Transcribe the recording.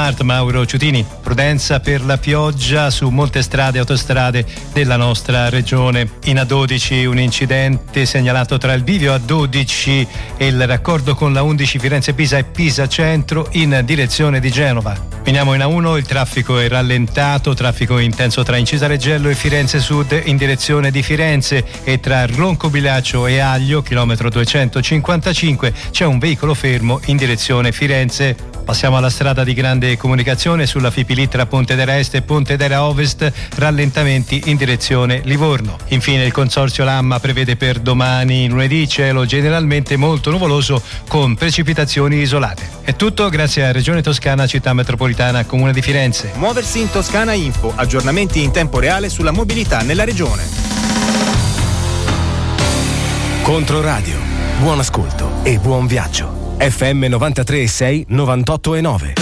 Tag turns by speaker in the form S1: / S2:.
S1: Smart Mauro Ciutini. Prudenza per la pioggia su molte strade e autostrade della nostra regione. In A12 un incidente segnalato tra il bivio A12 e il raccordo con la 11 Firenze Pisa e Pisa Centro in direzione di Genova. Veniamo in A1, il traffico è rallentato, traffico intenso tra Incisa Reggello e Firenze Sud in direzione di Firenze e tra Roncobilaccio e Aglio, chilometro 255, c'è un veicolo fermo in direzione Firenze. Passiamo alla strada di grande comunicazione sulla Fipili tra Pontedera Est e Pontedera Ovest, rallentamenti in direzione Livorno. Infine il consorzio Lamma prevede per domani lunedì cielo generalmente molto nuvoloso con precipitazioni isolate. È tutto grazie a Regione Toscana, Città Metropolitana, Comune di Firenze.
S2: Muoversi in Toscana Info, aggiornamenti in tempo reale sulla mobilità nella regione.
S3: Controradio, buon ascolto e buon viaggio. FM 93 6 98 e 9.